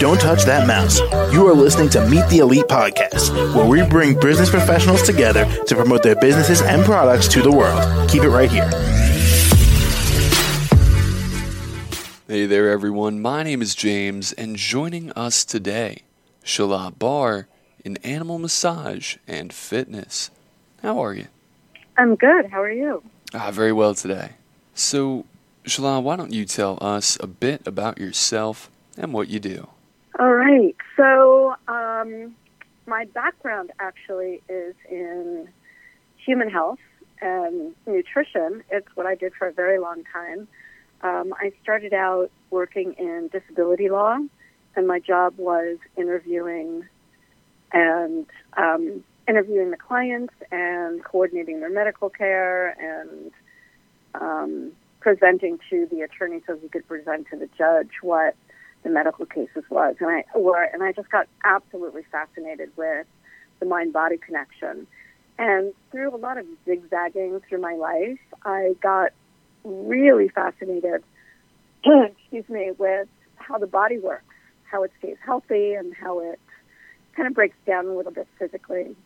Don't touch that mouse. You are listening to Meet the Elite Podcast, where we bring business professionals together to promote their businesses and products to the world. Keep it right here. Hey there, everyone. My name is James, and joining us today, Shala Bar in animal massage and fitness. How are you? I'm good. How are you? Ah, very well today. So, Shala, why don't you tell us a bit about yourself and what you do? All right. So, um, my background actually is in human health and nutrition. It's what I did for a very long time. Um, I started out working in disability law, and my job was interviewing and um, interviewing the clients and coordinating their medical care and um, presenting to the attorney so he could present to the judge what the medical cases was. And I were and I just got absolutely fascinated with the mind body connection. And through a lot of zigzagging through my life, I got really fascinated excuse me, with how the body works, how it stays healthy and how it kind of breaks down a little bit physically.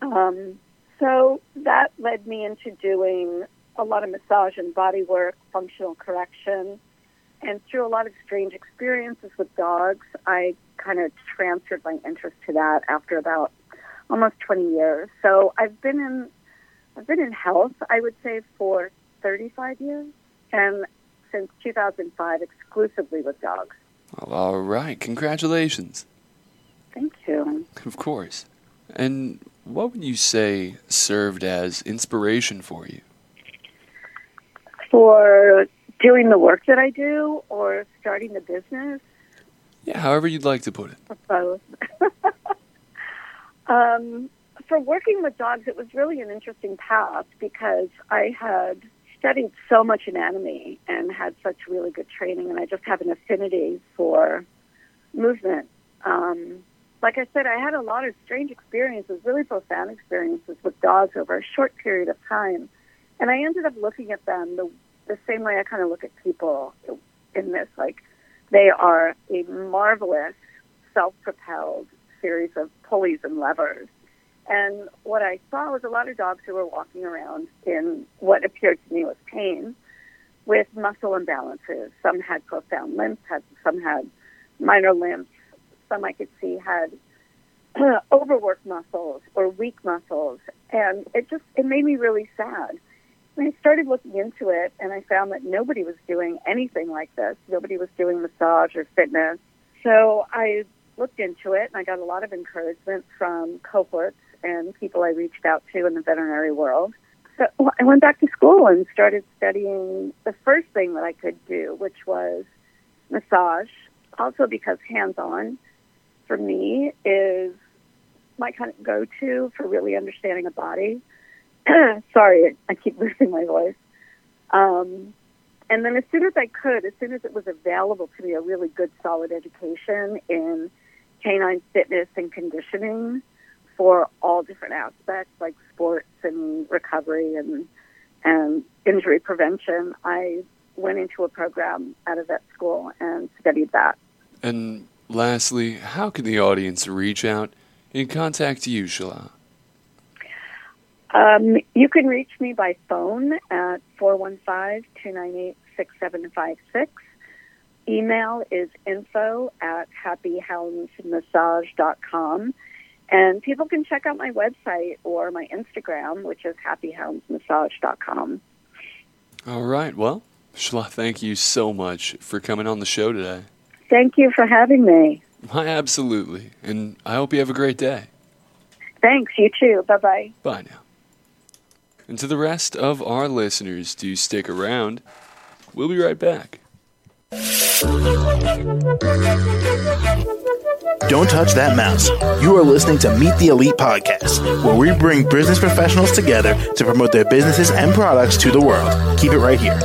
Um, so that led me into doing a lot of massage and body work, functional correction, and through a lot of strange experiences with dogs, I kind of transferred my interest to that after about almost 20 years. So I've been in I've been in health, I would say, for 35 years, and since 2005 exclusively with dogs. All right. Congratulations. Thank you. Of course. And what would you say served as inspiration for you? For doing the work that I do or starting the business? Yeah, however you'd like to put it. Both. um, for working with dogs, it was really an interesting path because I had studied so much anatomy and had such really good training, and I just have an affinity for movement. Um, like I said, I had a lot of strange experiences, really profound experiences with dogs over a short period of time. And I ended up looking at them the, the same way I kind of look at people in this. Like, they are a marvelous, self propelled series of pulleys and levers. And what I saw was a lot of dogs who were walking around in what appeared to me was pain with muscle imbalances. Some had profound limps, had, some had minor limps, some I could see had overworked muscles or weak muscles, and it just it made me really sad. I started looking into it, and I found that nobody was doing anything like this. Nobody was doing massage or fitness. So I looked into it, and I got a lot of encouragement from cohorts and people I reached out to in the veterinary world. So I went back to school and started studying the first thing that I could do, which was massage. Also, because hands on for me is my kind of go to for really understanding a body. Sorry, I keep losing my voice. Um, and then, as soon as I could, as soon as it was available to me, a really good, solid education in canine fitness and conditioning for all different aspects, like sports and recovery and and injury prevention. I went into a program at a vet school and studied that. And lastly, how can the audience reach out and contact you, Shala? Um, you can reach me by phone at 415-298-6756. Email is info at happyhoundsmassage.com. And people can check out my website or my Instagram, which is happyhoundsmassage.com. All right. Well, Shala, thank you so much for coming on the show today. Thank you for having me. Why, absolutely. And I hope you have a great day. Thanks. You too. Bye bye. Bye now. And to the rest of our listeners, do stick around. We'll be right back. Don't touch that mouse. You are listening to Meet the Elite Podcast, where we bring business professionals together to promote their businesses and products to the world. Keep it right here.